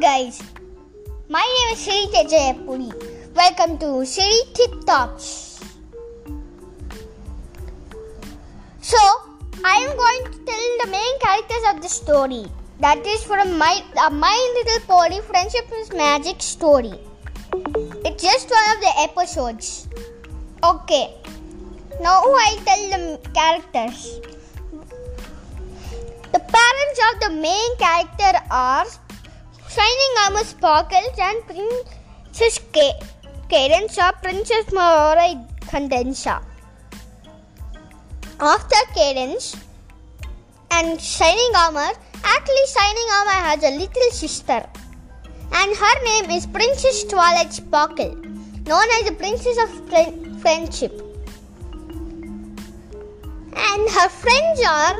guys? My name is Sri Tejayapuri. Welcome to Sri Tip Tops. So, I am going to tell the main characters of the story. That is from my uh, My Little Pony Friendship is Magic story. It's just one of the episodes. Okay, now I'll tell the characters. The parents of the main character are Shining Armor Sparkles and Princess K- Cadance or Princess Maura Condensa. After Cadance and Shining Armor, actually Shining Armor has a little sister and her name is Princess Twilight Sparkle, known as the Princess of Fri- Friendship. And her friends are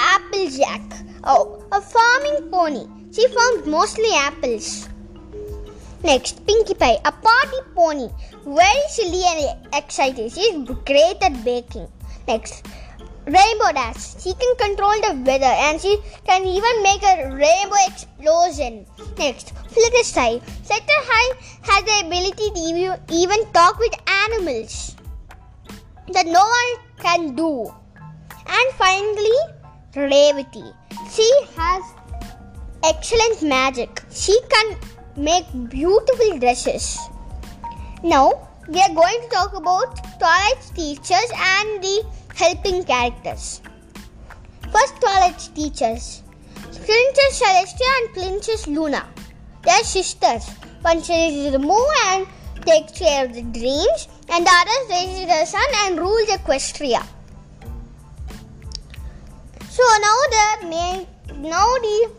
Applejack, oh, a farming pony. She found mostly apples. Next, Pinkie Pie, a party pony, very silly and excited. She is great at baking. Next, Rainbow Dash. She can control the weather and she can even make a rainbow explosion. Next, Fluttershy. Fluttershy has the ability to even- talk with animals that no one can do. And finally, Rarity. She has excellent magic. She can make beautiful dresses. Now, we are going to talk about Twilight's teachers and the helping characters. First, Twilight's teachers Princess Celestia and Princess Luna. They are sisters. One raises the moon and takes care of the dreams, and the other raises the sun and rules Equestria. So now the main, now the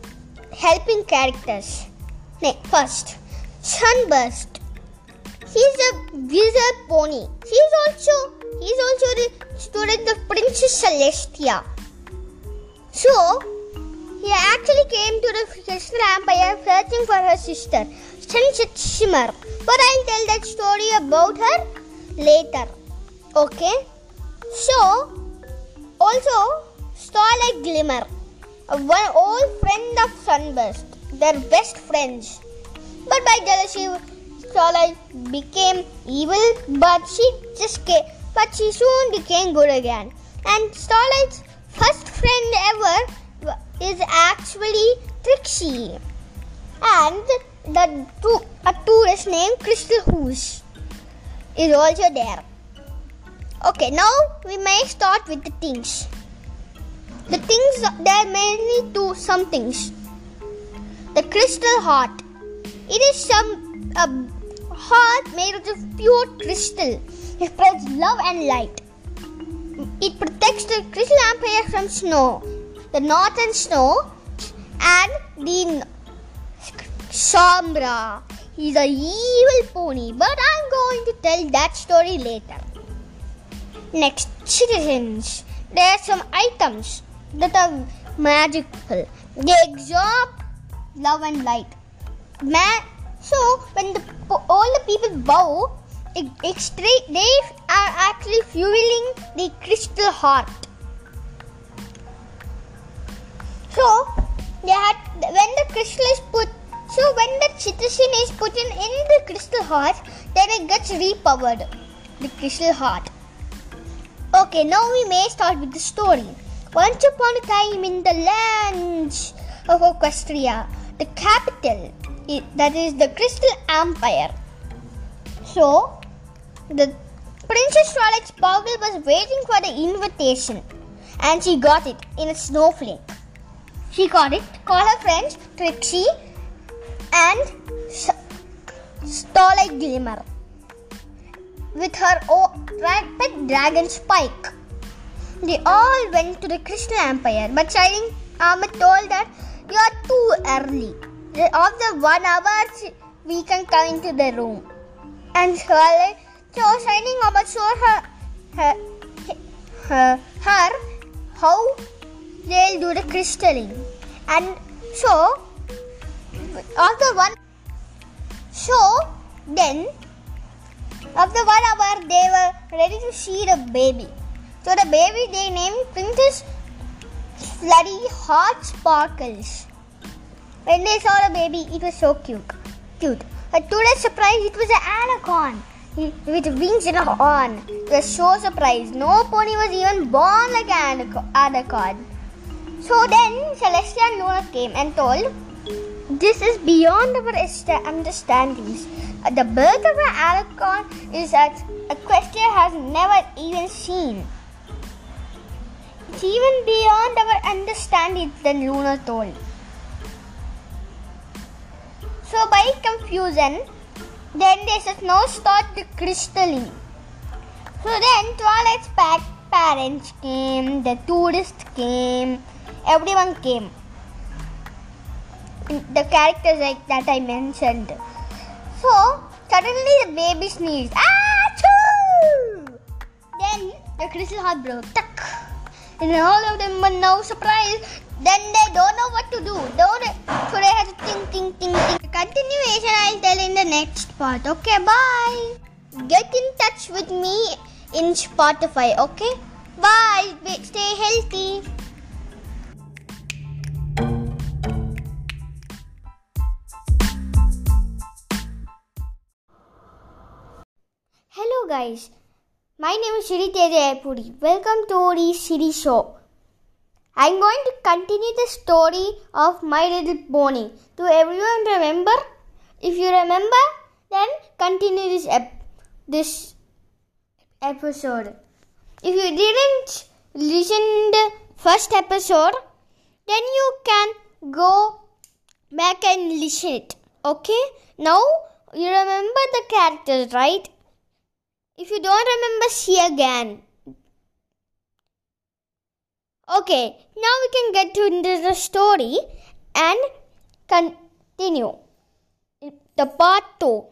helping characters. First, Sunburst. He's a wizard pony. He's also he's also the student of Princess Celestia. So he actually came to the Crystal Empire searching for her sister, Sunset Shimmer. But I'll tell that story about her later. Okay? So also Starlight Glimmer, one old friend of Sunburst. They're best friends. But by jealousy, Starlight became evil, but she just came, but she soon became good again. And Starlight's first friend ever is actually Trixie, and the two, a tourist named Crystal Who's is also there. Okay, now we may start with the things. The things there mainly two some things. The crystal heart. It is some a heart made out of pure crystal. It spreads love and light. It protects the crystal empire from snow, the northern snow, and the Sombra. He's a evil pony, but I'm going to tell that story later. Next, citizens. There are some items that are magical. They absorb love and light. Ma- so when the all the people bow, they are actually fueling the crystal heart. So they had when the crystal is put. So when the citizen is put in in the crystal heart, then it gets repowered. The crystal heart. Okay, now we may start with the story. Once upon a time in the lands of oh, Equestria, oh, the capital, that is the Crystal Empire. So, the Princess Twilight Sparkle was waiting for the invitation and she got it in a snowflake. She got it, called her friends Trixie and Starlight Glimmer with her own pet dragon Spike. They all went to the Crystal Empire, but Shining Armor told that you are too early. After one hour, we can come into the room. And Charlotte, so Shining Armor showed her, her, her, her how they'll do the crystalling. And so, after one, so then after one hour, they were ready to see the baby. So the baby they named Princess Flurry Heart Sparkles. When they saw the baby, it was so cute. Cute. But to their surprise, it was an alicorn with wings and a horn. They were so surprised. No pony was even born like an alicorn. So then Celestia and Luna came and told, This is beyond our understandings. The birth of an alicorn is that Equestria has never even seen. It's even beyond our understanding, then Luna told. So by confusion, then they said now start the crystalling. So then Twilight's pack parents came, the tourists came, everyone came. The characters like that I mentioned. So suddenly the baby sneezed. Ah! Then the crystal heart broke. Tuck. And all of them were no surprise, Then they don't know what to do. Don't so they have to think, think, think, think. Continuation I'll tell in the next part. Okay, bye. Get in touch with me in Spotify. Okay, bye. Stay healthy. Hello guys, my name is Shri Teja Welcome to the Shri Show. I'm going to continue the story of My Little Pony. Do everyone remember? If you remember, then continue this ep- this episode. If you didn't listen the first episode, then you can go back and listen it. Okay? Now you remember the characters, right? If you don't remember, see again. Okay, now we can get to the story and continue. The part two.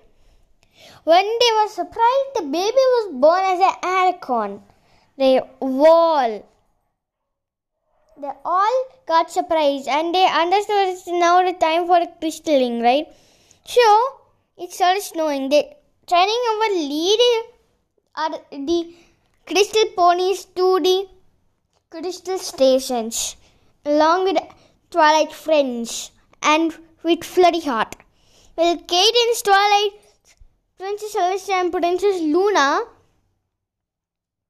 When they were surprised, the baby was born as an alicorn. They all, they all got surprised and they understood it's now the time for crystalling, right? So it started snowing. They turning over lead are the crystal ponies to the crystal stations along with Twilight friends and with Flurry Heart. Well, Kate and Twilight, Princess Celestia, and Princess Luna,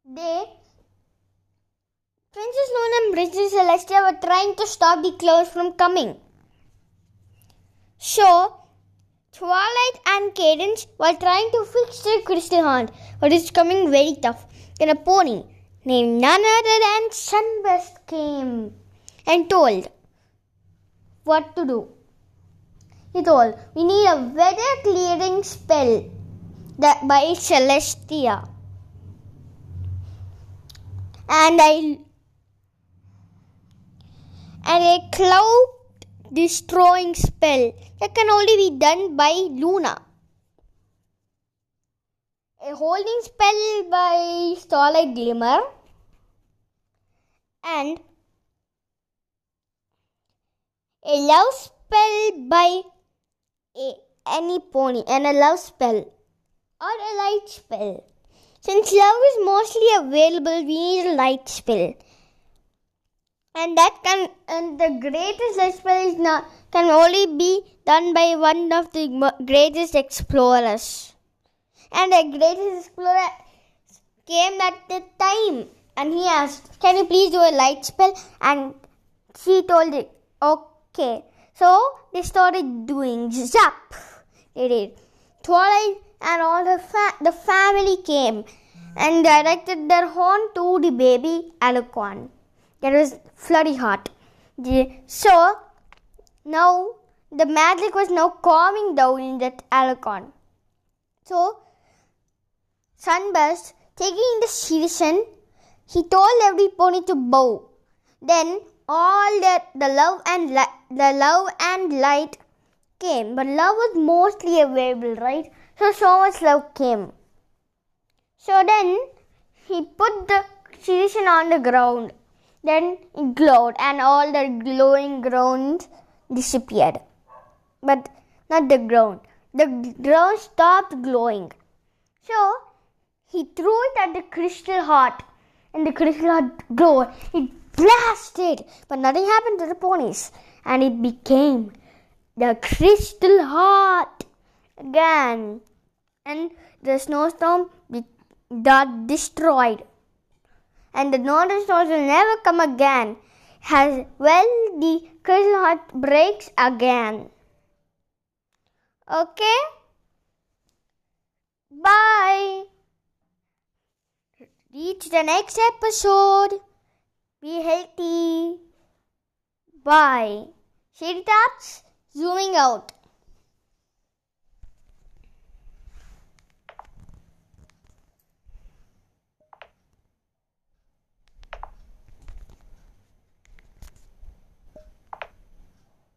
they Princess Luna and Princess Celestia were trying to stop the clouds from coming. So, Twilight and Cadance, while trying to fix the crystal horn, but it's coming very tough. Then a pony named none other than Sunburst came and told what to do. He told, We need a weather clearing spell that by Celestia. And I and a cloud destroying spell that can only be done by Luna a holding spell by Starlight Glimmer and a love spell by a, any pony and a love spell or a light spell. Since love is mostly available, we need a light spell. And that can and the greatest spell is not can only be done by one of the greatest explorers. And the greatest explorer came at the time and he asked, Can you please do a light spell? And she told it, Okay. So they started doing zap. They did. Twilight and all the, fa- the family came and directed their horn to the baby Alicorn. That was Flurry Heart. So now the magic was now calming down in that Alicorn. So Sunburst, taking the decision, he told every pony to bow. Then all the, the love and li- the love and light came, but love was mostly available, right? So so much love came. So then he put the decision on the ground. Then it glowed, and all the glowing ground disappeared. But not the ground. The ground stopped glowing. So he threw it at the crystal heart, and the crystal heart glowed. It blasted, but nothing happened to the ponies, and it became the crystal heart again, and the snowstorm got destroyed, and the northern stars will never come again. As well, the crystal heart breaks again. Okay? Bye. Reach the next episode. Be healthy. Bye. Shady Taps zooming out.